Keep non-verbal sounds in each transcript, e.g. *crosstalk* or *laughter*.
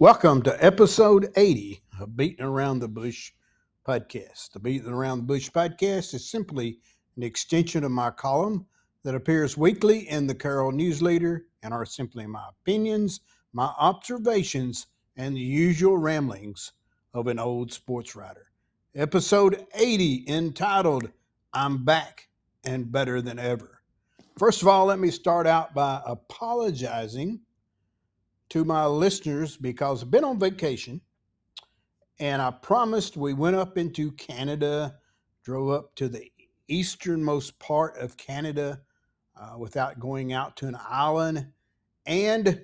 Welcome to episode 80 of Beating Around the Bush podcast. The Beating Around the Bush podcast is simply an extension of my column that appears weekly in the Carroll News Leader and are simply my opinions, my observations, and the usual ramblings of an old sports writer. Episode 80 entitled I'm Back and Better Than Ever. First of all, let me start out by apologizing to my listeners because I've been on vacation and I promised we went up into Canada, drove up to the easternmost part of Canada uh, without going out to an island and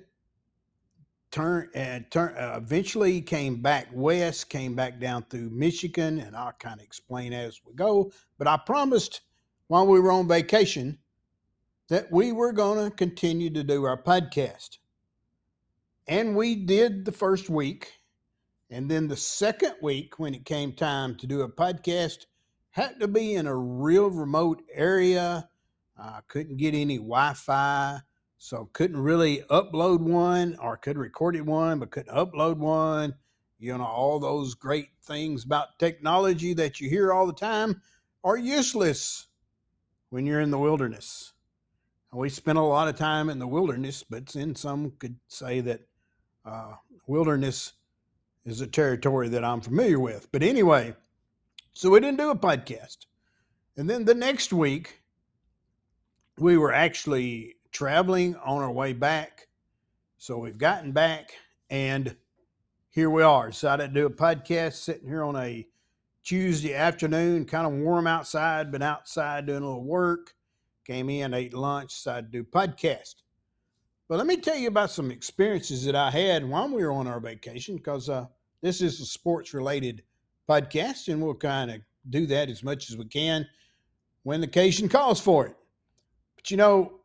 turn and turn uh, eventually came back west came back down through michigan and i'll kind of explain as we go but i promised while we were on vacation that we were going to continue to do our podcast and we did the first week. And then the second week, when it came time to do a podcast, had to be in a real remote area. Uh, couldn't get any Wi Fi, so couldn't really upload one or could record it one, but couldn't upload one. You know, all those great things about technology that you hear all the time are useless when you're in the wilderness. We spent a lot of time in the wilderness, but then some could say that uh, wilderness is a territory that I'm familiar with. But anyway, so we didn't do a podcast. And then the next week, we were actually traveling on our way back. So we've gotten back and here we are. So Decided to do a podcast sitting here on a Tuesday afternoon, kind of warm outside, been outside doing a little work. Came in, ate lunch, decided to do podcast. But let me tell you about some experiences that I had while we were on our vacation, because uh, this is a sports related podcast, and we'll kind of do that as much as we can when the occasion calls for it. But you know,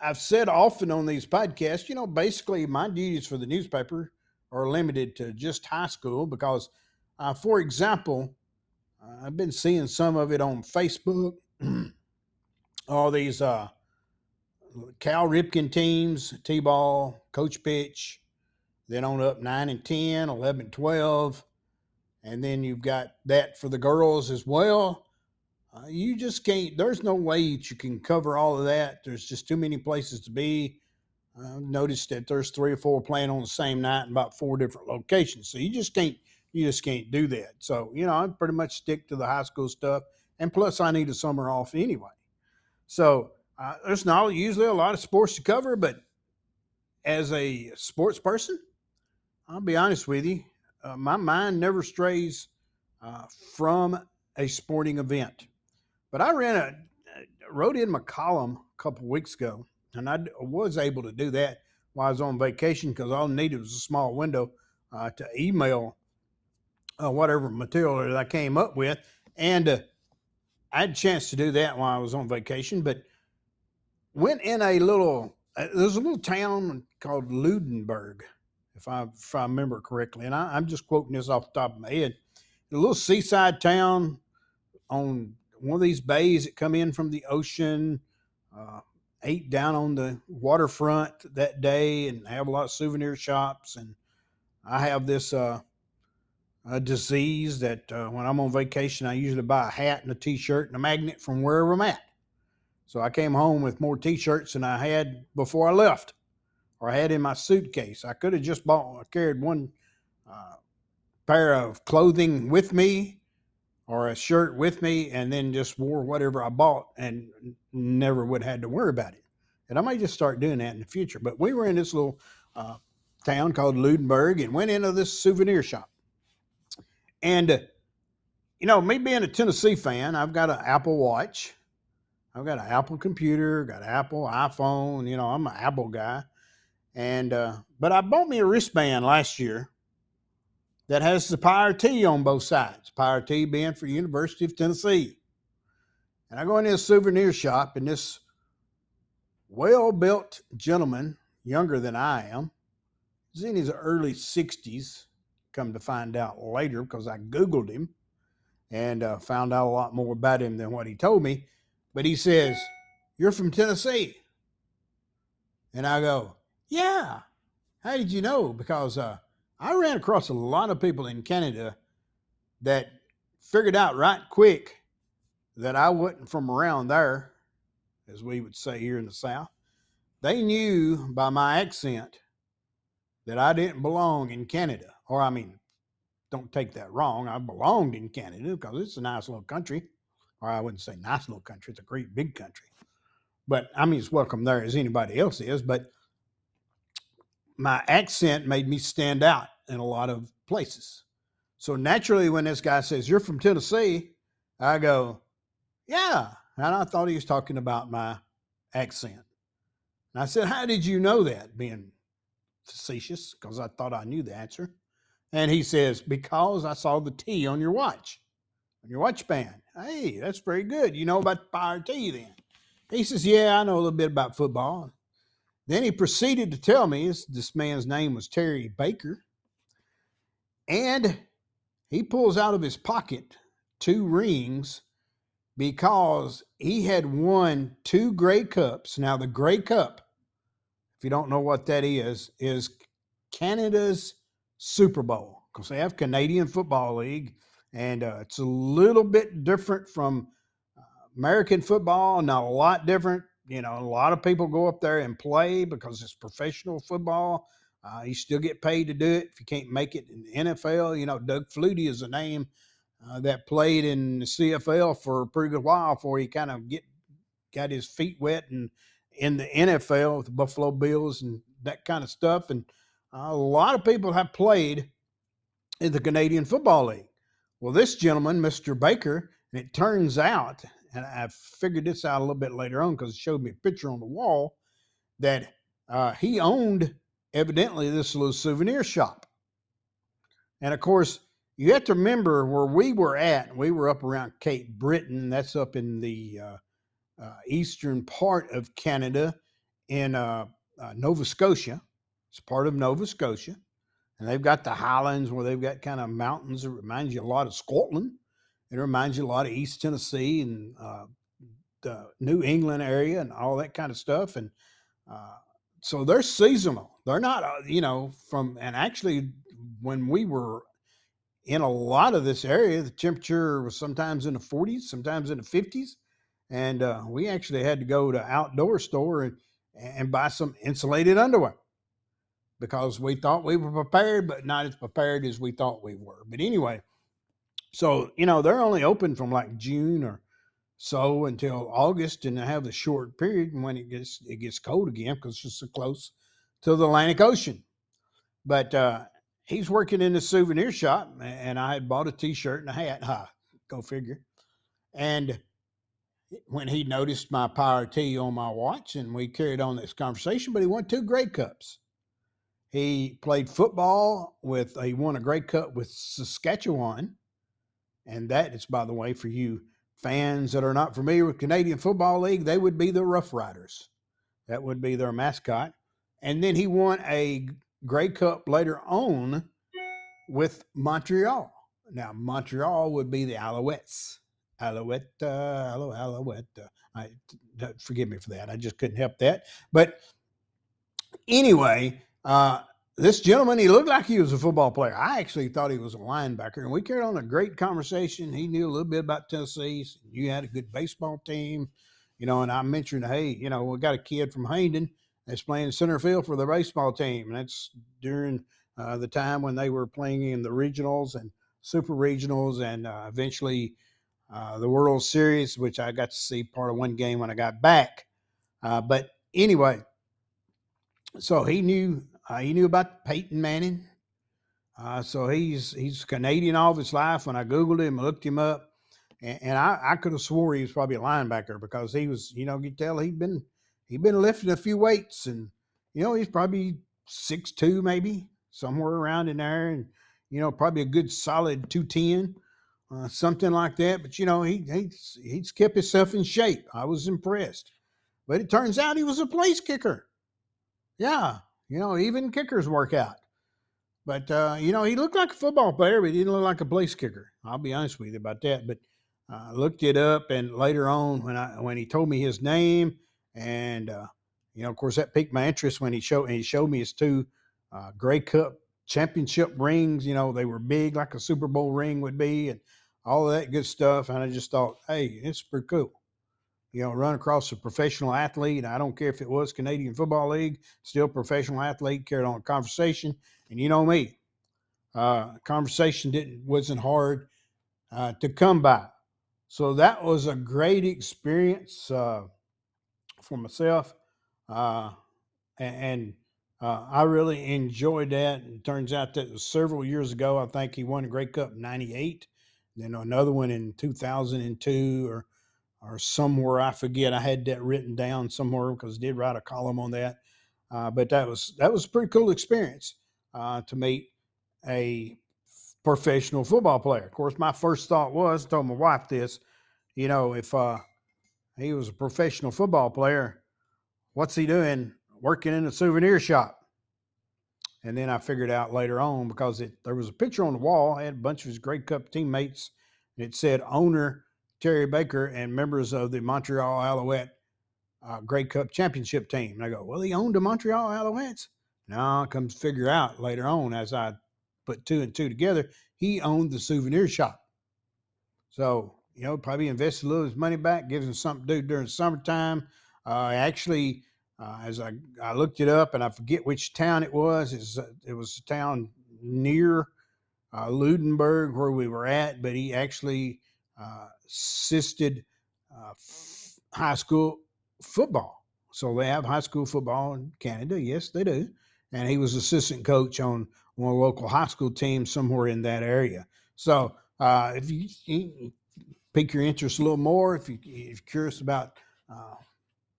I've said often on these podcasts, you know, basically my duties for the newspaper are limited to just high school because, uh, for example, I've been seeing some of it on Facebook. *clears throat* all these uh, Cal Ripken teams, T ball, coach pitch, then on up 9 and 10, 11 and 12. And then you've got that for the girls as well. Uh, you just can't, there's no way that you can cover all of that. There's just too many places to be. Uh, noticed that there's three or four playing on the same night in about four different locations. So you just can't, you just can't do that. So, you know, I pretty much stick to the high school stuff. And plus, I need a summer off anyway. So, uh, there's not usually a lot of sports to cover, but as a sports person, I'll be honest with you, uh, my mind never strays uh, from a sporting event. But I ran a wrote in my column a couple weeks ago, and I was able to do that while I was on vacation because all I needed was a small window uh, to email uh, whatever material that I came up with, and uh, I had a chance to do that while I was on vacation, but went in a little uh, there's a little town called Lunenburg, if I if I remember correctly, and I, am just quoting this off the top of my head. A little seaside town on one of these bays that come in from the ocean. Uh, ate down on the waterfront that day and have a lot of souvenir shops. And I have this uh, a disease that uh, when I'm on vacation, I usually buy a hat and a T-shirt and a magnet from wherever I'm at. So I came home with more T-shirts than I had before I left, or I had in my suitcase. I could have just bought, carried one uh, pair of clothing with me, or a shirt with me, and then just wore whatever I bought, and never would have had to worry about it. And I may just start doing that in the future. But we were in this little uh, town called Lunenburg, and went into this souvenir shop. And, uh, you know, me being a Tennessee fan, I've got an Apple Watch I've got an Apple computer, got an Apple iPhone. You know, I'm an Apple guy. And uh, but I bought me a wristband last year that has the Power T on both sides. Power T being for University of Tennessee. And I go into a souvenir shop, and this well-built gentleman, younger than I am, he's in his early 60s. Come to find out later because I Googled him and uh, found out a lot more about him than what he told me. But he says, You're from Tennessee. And I go, Yeah. How did you know? Because uh, I ran across a lot of people in Canada that figured out right quick that I wasn't from around there, as we would say here in the South. They knew by my accent that I didn't belong in Canada. Or, I mean, don't take that wrong. I belonged in Canada because it's a nice little country. Or I wouldn't say nice little country, it's a great big country. But I mean, as welcome there as anybody else is. But my accent made me stand out in a lot of places. So naturally, when this guy says, You're from Tennessee, I go, Yeah. And I thought he was talking about my accent. And I said, How did you know that? Being facetious, because I thought I knew the answer. And he says, Because I saw the T on your watch, on your watch band. Hey, that's very good. You know about Power T then. He says, Yeah, I know a little bit about football. Then he proceeded to tell me this, this man's name was Terry Baker. And he pulls out of his pocket two rings because he had won two Grey Cups. Now, the Grey Cup, if you don't know what that is, is Canada's Super Bowl because they have Canadian Football League, and uh, it's a little bit different from uh, American football. Not a lot different. You know, a lot of people go up there and play because it's professional football. Uh, you still get paid to do it if you can't make it in the NFL. You know, Doug Flutie is a name uh, that played in the CFL for a pretty good while before he kind of get got his feet wet and in the NFL with the Buffalo Bills and that kind of stuff. And a lot of people have played in the Canadian Football League. Well, this gentleman, Mr. Baker, and it turns out, and I figured this out a little bit later on because it showed me a picture on the wall that uh, he owned evidently this little souvenir shop. And of course, you have to remember where we were at. We were up around Cape Breton. That's up in the uh, uh, eastern part of Canada in uh, uh, Nova Scotia. It's part of Nova Scotia. And they've got the highlands where they've got kind of mountains that reminds you a lot of Scotland. It reminds you a lot of East Tennessee and uh, the New England area and all that kind of stuff. And uh, so they're seasonal. They're not, uh, you know, from, and actually, when we were in a lot of this area, the temperature was sometimes in the 40s, sometimes in the 50s. And uh, we actually had to go to outdoor store and, and buy some insulated underwear because we thought we were prepared, but not as prepared as we thought we were. But anyway, so, you know, they're only open from like June or so until August, and they have the short period when it gets it gets cold again because it's so close to the Atlantic Ocean. But uh, he's working in the souvenir shop, and I had bought a T-shirt and a hat. Ha, go figure. And when he noticed my Power T on my watch, and we carried on this conversation, but he won two Grey Cups. He played football with. He won a Grey Cup with Saskatchewan, and that is, by the way, for you fans that are not familiar with Canadian Football League, they would be the Rough Riders. That would be their mascot. And then he won a Grey Cup later on with Montreal. Now, Montreal would be the Alouettes. Alouette, uh, Alouette. Uh, I, forgive me for that. I just couldn't help that. But anyway, uh, this gentleman, he looked like he was a football player. I actually thought he was a linebacker, and we carried on a great conversation. He knew a little bit about Tennessee. You had a good baseball team, you know. And I mentioned, hey, you know, we got a kid from Hayden that's playing center field for the baseball team, and that's during uh, the time when they were playing in the regionals and super regionals, and uh, eventually uh, the World Series, which I got to see part of one game when I got back. Uh, but anyway, so he knew uh, he knew about Peyton Manning. Uh, so he's he's Canadian all of his life. When I Googled him, looked him up, and, and I, I could have swore he was probably a linebacker because he was, you know, you tell he'd been he'd been lifting a few weights, and you know he's probably six two maybe somewhere around in there, and you know probably a good solid two ten, uh, something like that. But you know he he's he's kept himself in shape. I was impressed, but it turns out he was a place kicker. Yeah, you know, even kickers work out. But uh, you know, he looked like a football player, but he didn't look like a place kicker. I'll be honest with you about that. But I uh, looked it up, and later on, when I when he told me his name, and uh, you know, of course, that piqued my interest when he showed he showed me his two uh, Grey Cup championship rings. You know, they were big like a Super Bowl ring would be, and all that good stuff. And I just thought, hey, it's pretty cool. You know, run across a professional athlete. I don't care if it was Canadian Football League, still professional athlete, carried on a conversation. And you know me, uh, conversation didn't wasn't hard uh, to come by. So that was a great experience uh, for myself. Uh, and uh, I really enjoyed that. And it turns out that several years ago. I think he won a Grey Cup in 98, then another one in 2002 or or somewhere. I forget. I had that written down somewhere because I did write a column on that. Uh, but that was that was a pretty cool experience uh, to meet a professional football player. Of course, my first thought was, I told my wife this, you know, if uh, he was a professional football player, what's he doing working in a souvenir shop. And then I figured out later on because it, there was a picture on the wall, I had a bunch of his Grey Cup teammates, and it said owner Terry Baker and members of the Montreal Alouette uh, Grey Cup championship team. And I go, well, he owned the Montreal Alouettes. Now I come figure out later on as I put two and two together, he owned the souvenir shop. So, you know, probably invested a little of his money back, gives him something to do during summertime. Uh, actually uh, as I, I looked it up, and I forget which town it was. It's, uh, it was a town near uh, Lunenburg where we were at, but he actually uh, assisted uh, f- high school football. So they have high school football in Canada. Yes, they do. And he was assistant coach on one local high school teams somewhere in that area. So uh, if you, you, pique your interest a little more, if, you, if you're curious about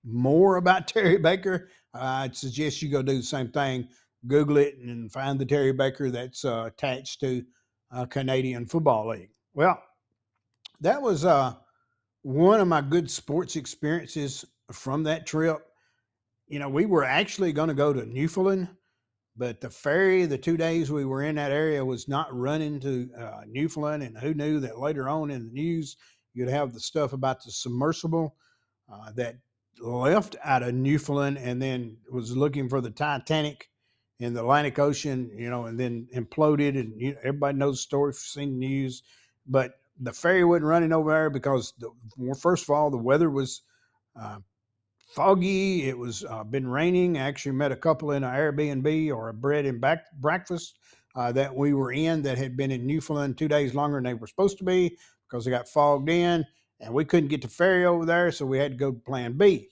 more about *laughs* Terry Baker, I'd suggest you go do the same thing. Google it and find the Terry Baker that's uh, attached to uh, Canadian Football League. Well, that was uh, one of my good sports experiences from that trip. You know, we were actually going to go to Newfoundland, but the ferry, the two days we were in that area, was not running to uh, Newfoundland. And who knew that later on in the news, you'd have the stuff about the submersible uh, that left out of Newfoundland and then was looking for the Titanic in the Atlantic Ocean, you know, and then imploded. And you know, everybody knows the story, seen the news. But the ferry wasn't running over there because, the, first of all, the weather was uh, foggy. It was uh, been raining. I actually met a couple in an Airbnb or a bread and back breakfast uh, that we were in that had been in Newfoundland two days longer than they were supposed to be because they got fogged in and we couldn't get the ferry over there, so we had to go to Plan B.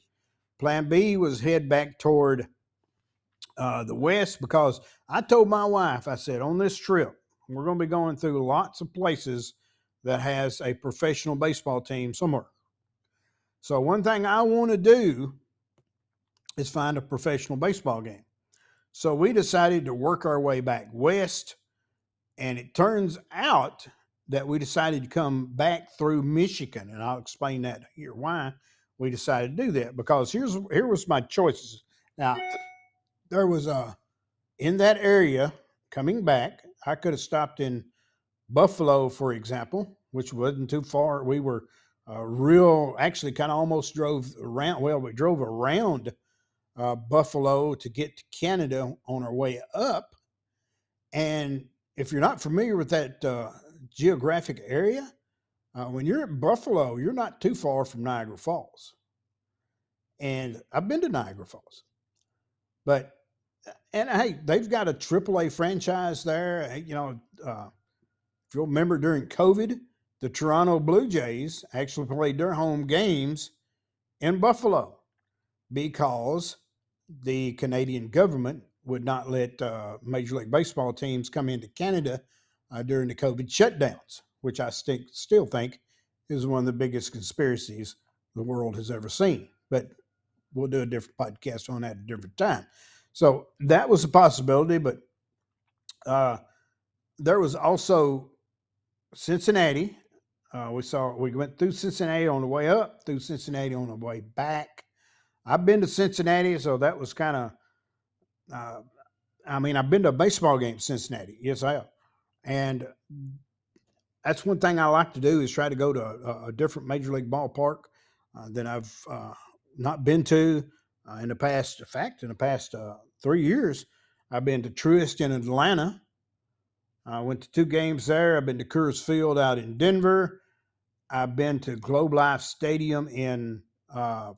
Plan B was head back toward uh, the west because I told my wife, I said, on this trip, we're going to be going through lots of places that has a professional baseball team somewhere. So one thing I want to do is find a professional baseball game. So we decided to work our way back west, and it turns out that we decided to come back through Michigan, and I'll explain that here why we decided to do that. Because here's here was my choices. Now, there was a in that area coming back. I could have stopped in Buffalo, for example, which wasn't too far. We were uh, real, actually, kind of almost drove around. Well, we drove around uh, Buffalo to get to Canada on our way up. And if you're not familiar with that uh, geographic area, uh, when you're at Buffalo, you're not too far from Niagara Falls. And I've been to Niagara Falls. But, uh, and hey, they've got a AAA franchise there. You know, uh, if you'll remember during COVID, the Toronto Blue Jays actually played their home games in Buffalo because the Canadian government would not let uh, Major League Baseball teams come into Canada uh, during the COVID shutdowns, which I st- still think is one of the biggest conspiracies the world has ever seen. But we'll do a different podcast on that at a different time. So that was a possibility, but uh, there was also Cincinnati. Uh, we saw we went through Cincinnati on the way up, through Cincinnati on the way back. I've been to Cincinnati, so that was kind of. Uh, I mean, I've been to a baseball game in Cincinnati. Yes, I have. And that's one thing I like to do is try to go to a, a different major league ballpark uh, that I've uh, not been to uh, in the past. In fact, in the past uh, three years, I've been to Truist in Atlanta, I went to two games there. I've been to Coors Field out in Denver. I've been to Globe Life Stadium in uh,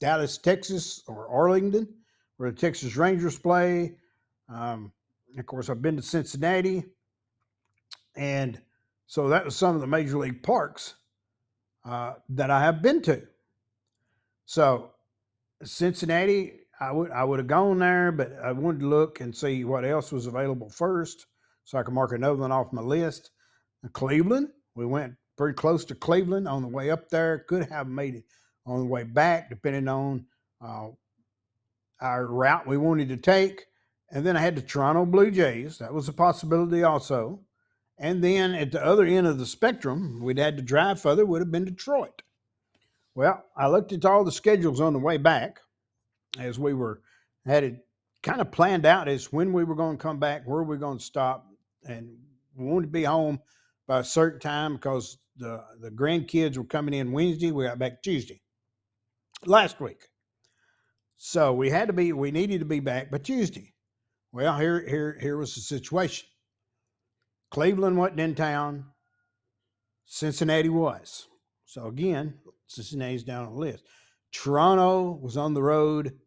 Dallas, Texas, or Arlington, where the Texas Rangers play. Um, of course, I've been to Cincinnati. And so that was some of the major league parks uh, that I have been to. So Cincinnati, I would I would have gone there, but I wanted to look and see what else was available first, so I could mark another one off my list. Cleveland, we went pretty close to Cleveland on the way up there. Could have made it on the way back, depending on uh, our route we wanted to take. And then I had the Toronto Blue Jays. That was a possibility also. And then at the other end of the spectrum, we'd had to drive further, would have been Detroit. Well, I looked at all the schedules on the way back as we were had it kind of planned out as when we were going to come back, where we were going to stop, and we wanted to be home by a certain time because the the grandkids were coming in Wednesday. We got back Tuesday last week, so we had to be we needed to be back by Tuesday. Well, here here here was the situation. Cleveland wasn't in town. Cincinnati was. So again, Cincinnati's down on the list. Toronto was on the road.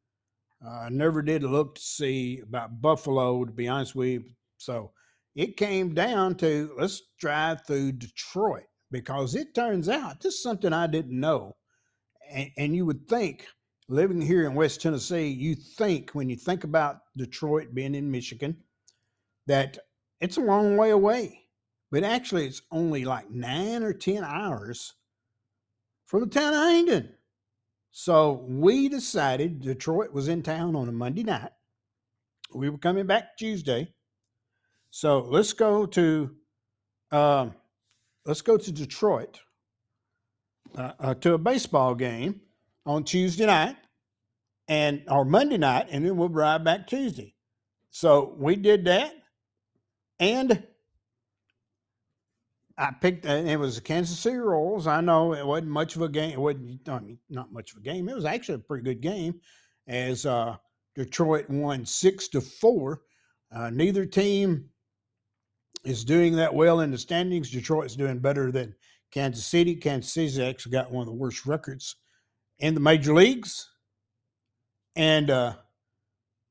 I uh, never did look to see about Buffalo, to be honest with you. So it came down to let's drive through Detroit because it turns out this is something I didn't know. And, and you would think, living here in West Tennessee, you think when you think about Detroit being in Michigan, that it's a long way away. But actually, it's only like nine or 10 hours from the town of Hayden. So we decided Detroit was in town on a Monday night. We were coming back Tuesday. So let's go to um, let's go to Detroit uh, uh, to a baseball game on Tuesday night and or Monday night, and then we'll ride back Tuesday. So we did that, and I picked, and it was the Kansas City Royals. I know it wasn't much of a game. It wasn't, I mean, not much of a game. It was actually a pretty good game as uh, Detroit won six to four. Uh, neither team is doing that well in the standings. Detroit's doing better than Kansas City. Kansas City's actually got one of the worst records in the major leagues. And uh,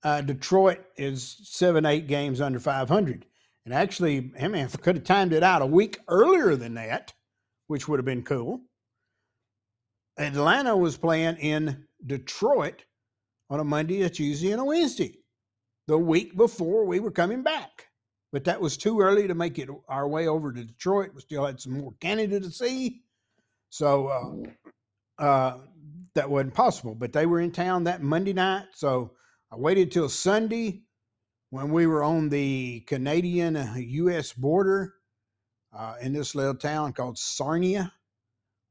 uh, Detroit is seven, eight games under 500. And actually, I mean, could have timed it out a week earlier than that, which would have been cool. Atlanta was playing in Detroit on a Monday, a Tuesday, and a Wednesday, the week before we were coming back. But that was too early to make it our way over to Detroit. We still had some more Canada to see. So uh, uh, that wasn't possible. But they were in town that Monday night. So I waited till Sunday when we were on the Canadian U.S. Uh, border uh, in this little town called Sarnia,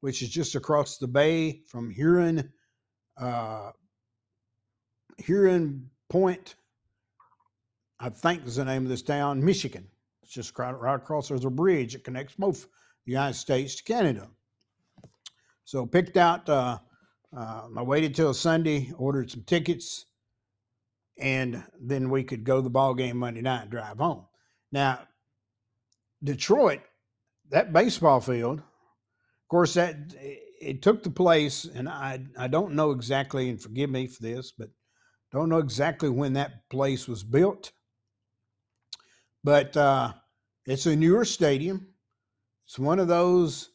which is just across the bay from Huron, uh, Huron Point, I think is the name of this town, Michigan. It's just right, across. There's a bridge that connects both the United States to Canada. So picked out. Uh, uh, I waited till Sunday, ordered some tickets and then we could go to the ball game Monday night and drive home. Now, Detroit, that baseball field, of course, that it took the place, and I I don't know exactly, and forgive me for this, but don't know exactly when that place was built. But uh, it's a newer stadium. It's one of those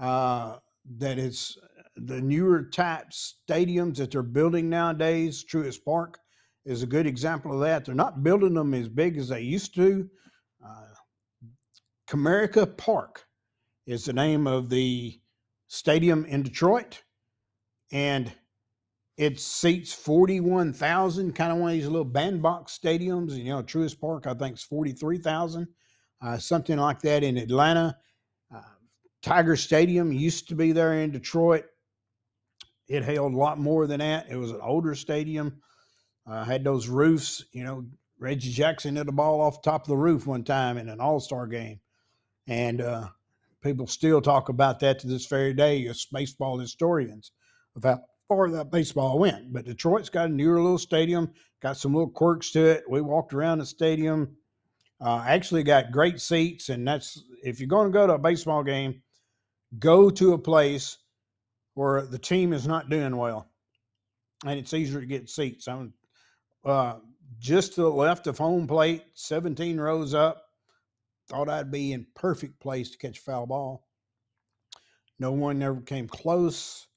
uh, that it's the newer type stadiums that they're building nowadays. Truist Park is a good example of that. They're not building them as big as they used to. Uh, Comerica Park is the name of the stadium in Detroit, and it seats 41,000, kind of one of these little bandbox stadiums. You know, Truist Park, I think, is 43,000, uh, something like that in Atlanta. Uh, Tiger Stadium used to be there in Detroit. It held a lot more than that. It was an older stadium. Uh, had those roofs, you know, Reggie Jackson hit a ball off the top of the roof one time in an All Star game, and uh, people still talk about that to this very day as baseball historians how far that baseball went. But Detroit's got a newer little stadium, got some little quirks to it. We walked around the stadium. Uh, actually, got great seats, and that's if you're going to go to a baseball game, go to a place where the team is not doing well, and it's easier to get seats. I'm uh, just to the left of home plate, 17 rows up. Thought I'd be in perfect place to catch a foul ball. No one ever came close,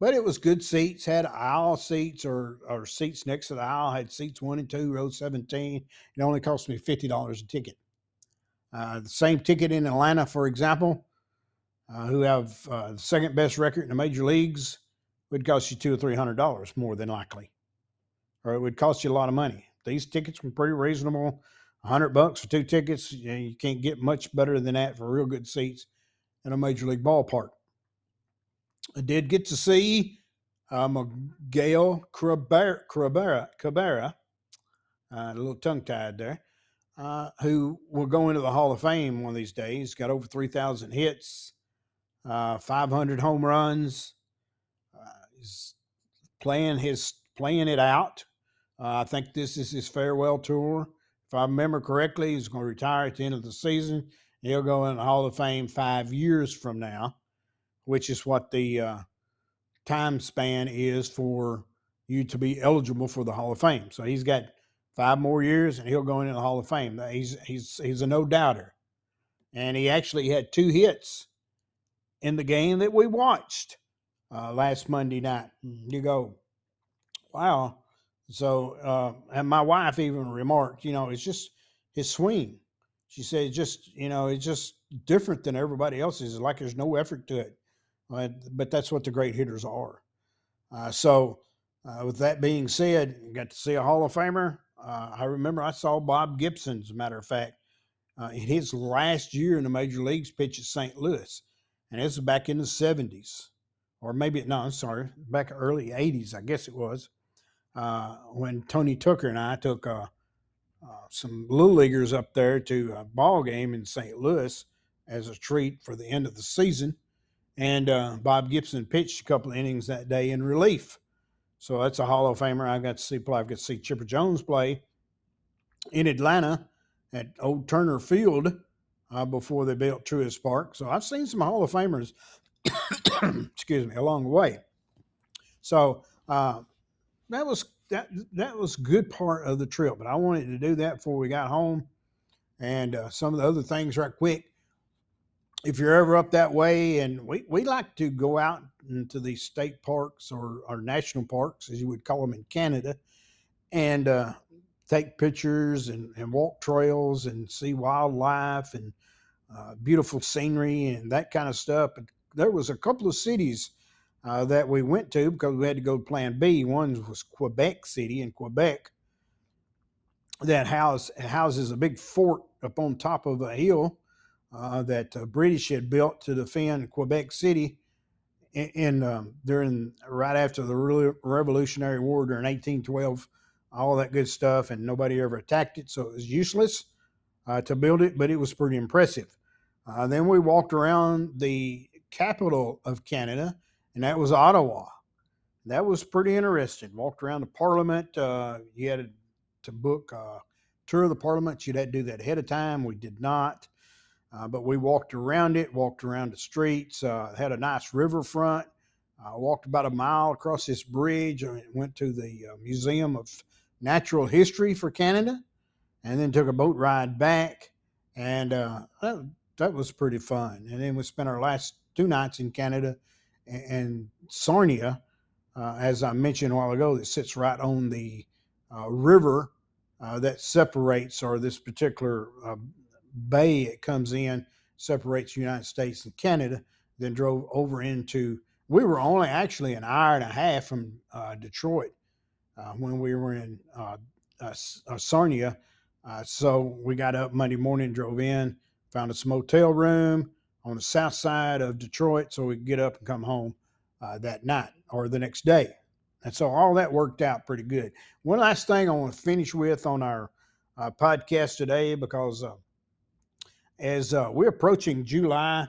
but it was good seats. Had aisle seats or, or seats next to the aisle. Had seats one and two, row 17. It only cost me $50 a ticket. Uh, the same ticket in Atlanta, for example, uh, who have uh, the second best record in the major leagues, would cost you two or three hundred dollars more than likely, or it would cost you a lot of money. These tickets were pretty reasonable. A hundred bucks for two tickets. You, know, you can't get much better than that for real good seats in a major league ballpark. I did get to see uh, Miguel Cabrera, Cabrera, uh, a little tongue tied there, uh, who will go into the Hall of Fame one of these days. Got over 3,000 hits, uh, 500 home runs. Uh, he's playing his playing it out. Uh, I think this is his farewell tour. If I remember correctly, he's going to retire at the end of the season. He'll go in the Hall of Fame five years from now, which is what the uh, time span is for you to be eligible for the Hall of Fame. So he's got five more years, and he'll go into the Hall of Fame. He's he's he's a no doubter, and he actually had two hits in the game that we watched uh, last Monday night. You go, wow. So, uh, and my wife even remarked, you know, it's just his swing. She said, just, you know, it's just different than everybody else's. It's like there's no effort to it. But, but that's what the great hitters are. Uh, so, uh, with that being said, you got to see a Hall of Famer. Uh, I remember I saw Bob Gibson, as a matter of fact, uh, in his last year in the major leagues pitch at St. Louis. And this was back in the 70s, or maybe, no, I'm sorry, back early 80s, I guess it was uh, when Tony Tooker and I took uh, some little leaguers up there to a ball game in St. Louis as a treat for the end of the season. And uh, Bob Gibson pitched a couple innings that day in relief. So that's a Hall of Famer. I got to see play. I got to see Chipper Jones play in Atlanta at Old Turner Field uh, before they built Truist Park. So I've seen some Hall of Famers, *coughs* excuse me, along the way. So uh, that was that that was good part of the trip. But I wanted to do that before we got home, and uh, some of the other things right quick. If you're ever up that way, and we, we like to go out into these state parks or, or national parks, as you would call them in Canada, and uh, take pictures and, and walk trails and see wildlife and uh, beautiful scenery and that kind of stuff. But there was a couple of cities uh, that we went to because we had to go to Plan B. One was Quebec City in Quebec that house houses a big fort up on top of a hill uh, that the British had built to defend Quebec City in, in um, during right after the Revolutionary War during 1812, all that good stuff, and nobody ever attacked it, so it was useless uh, to build it, but it was pretty impressive. Uh, then we walked around the capital of Canada, and that was Ottawa. That was pretty interesting. Walked around the Parliament. Uh, you had to book a tour of the Parliament. You'd had to do that ahead of time. We did not, uh, but we walked around it. Walked around the streets. Uh, had a nice riverfront. I walked about a mile across this bridge. I went to the uh, Museum of Natural History for Canada, and then took a boat ride back. And uh, that, that was pretty fun. And then we spent our last two nights in Canada and Sarnia, uh, as I mentioned a while ago, that sits right on the uh, river uh, that separates, or this particular uh, bay it comes in, separates the United States and Canada, then drove over into, we were only actually an hour and a half from uh, Detroit uh, when we were in Sarnia. so we got up Monday morning, drove in, found us a motel room, on the south side of Detroit so we could get up and come home uh, that night or the next day. And so all that worked out pretty good. One last thing I want to finish with on our uh, podcast today because uh, as uh, we're approaching July,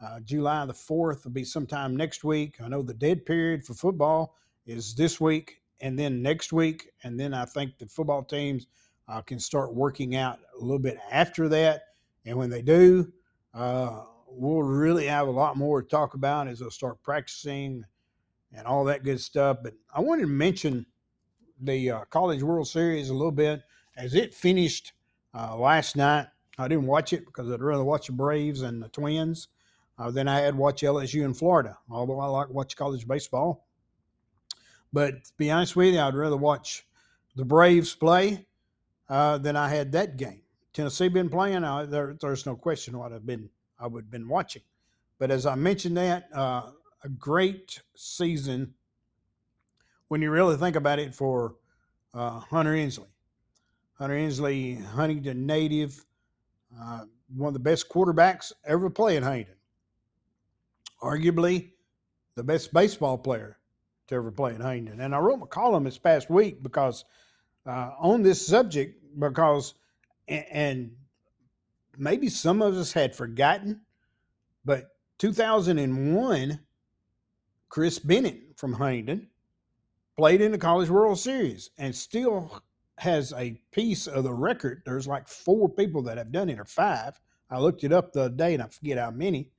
uh, July the 4th will be sometime next week. I know the dead period for football is this week and then next week. And then I think the football teams uh, can start working out a little bit after that. And when they do, uh, we'll really have a lot more to talk about as they'll start practicing and all that good stuff. But I wanted to mention the uh, College World Series a little bit as it finished uh, last night. I didn't watch it because I'd rather watch the Braves and the Twins uh, than I had watch LSU in Florida, although I like watch college baseball. But to be honest with you, I'd rather watch the Braves play uh, than I had that game. Tennessee been playing. Uh, there, there's no question what I've been I would have been watching. But as I mentioned that, uh, a great season when you really think about it for uh, Hunter Ensley. Hunter Ensley, Huntingdon native, uh, one of the best quarterbacks ever played Hayden. Arguably the best baseball player to ever play in Hayden. And I wrote my column this past week because uh, on this subject, because, and maybe some of us had forgotten, but 2001, Chris Bennett from Hayden played in the College World Series and still has a piece of the record. There's like four people that have done it, or five. I looked it up the other day and I forget how many,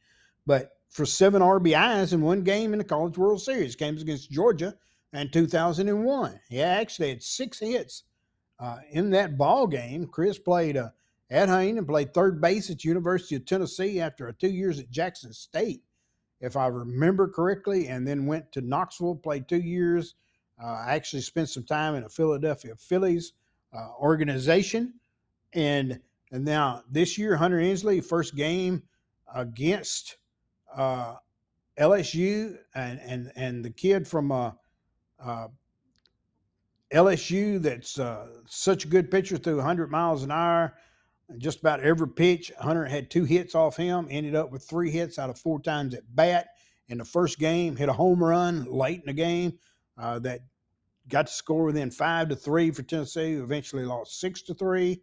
but for seven RBIs in one game in the College World Series, games against Georgia in 2001. He actually had six hits uh, in that ball game. Chris played uh, at and played third base at University of Tennessee after two years at Jackson State if I remember correctly, and then went to Knoxville, played two years. Uh, I actually spent some time in a Philadelphia Phillies uh, organization, and and now this year, Hunter Ensley first game against uh, LSU, and and and the kid from uh, uh, LSU that's uh, such a good pitcher through 100 miles an hour. Just about every pitch. Hunter had two hits off him, ended up with three hits out of four times at bat. In the first game, hit a home run late in the game uh, that got to score within five to three for Tennessee, eventually lost six to three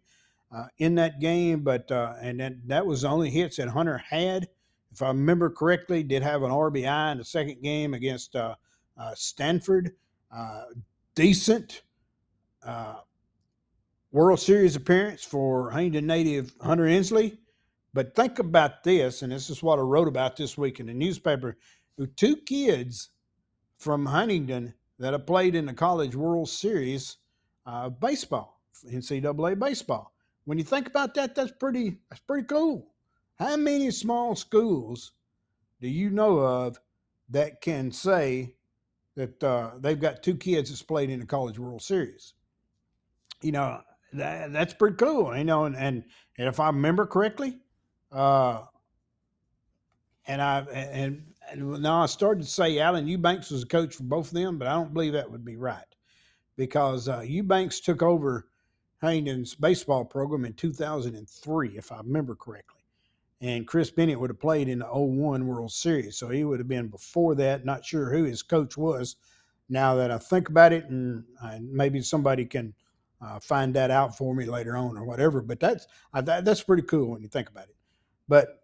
uh, in that game. But, uh, and then that was the only hits that Hunter had. If I remember correctly, did have an RBI in the second game against uh, uh, Stanford. Uh, decent. World Series appearance for Huntingdon native Hunter Ensley. But think about this, and this is what I wrote about this week in the newspaper. Two kids from Huntingdon that have played in the College World Series uh, baseball, NCAA baseball. When you think about that, that's pretty that's pretty cool. How many small schools do you know of that can say that uh, they've got two kids that's played in the College World Series? You know, that, that's pretty cool, you know. And, and, and if I remember correctly, uh, and I and, now I started to say Alan Eubanks was a coach for both of them, but I don't believe that would be right because uh, Eubanks took over Huntingdon's baseball program in 2003, if I remember correctly. And Chris Bennett would have played in the 01 World Series. So he would have been before that. Not sure who his coach was. Now that I think about it, and, maybe somebody can – uh, find that out for me later on or whatever. But that's that, that's pretty cool when you think about it. But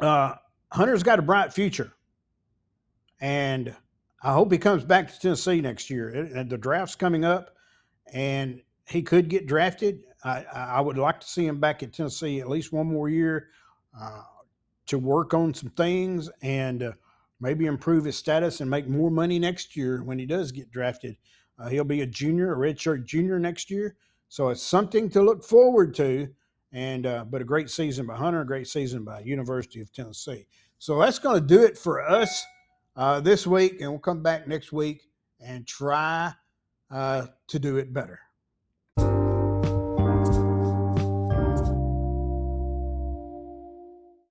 uh, Hunter's got a bright future, and I hope he comes back to Tennessee next year. The draft's coming up, and he could get drafted. I, I would like to see him back at Tennessee at least one more year uh, to work on some things and uh, maybe improve his status and make more money next year when he does get drafted. Uh, he'll be a junior, a redshirt junior next year. So it's something to look forward to. And uh, but a great season by Hunter, a great season by University of Tennessee. So that's going to do it for us uh, this week, and we'll come back next week and try uh, to do it better.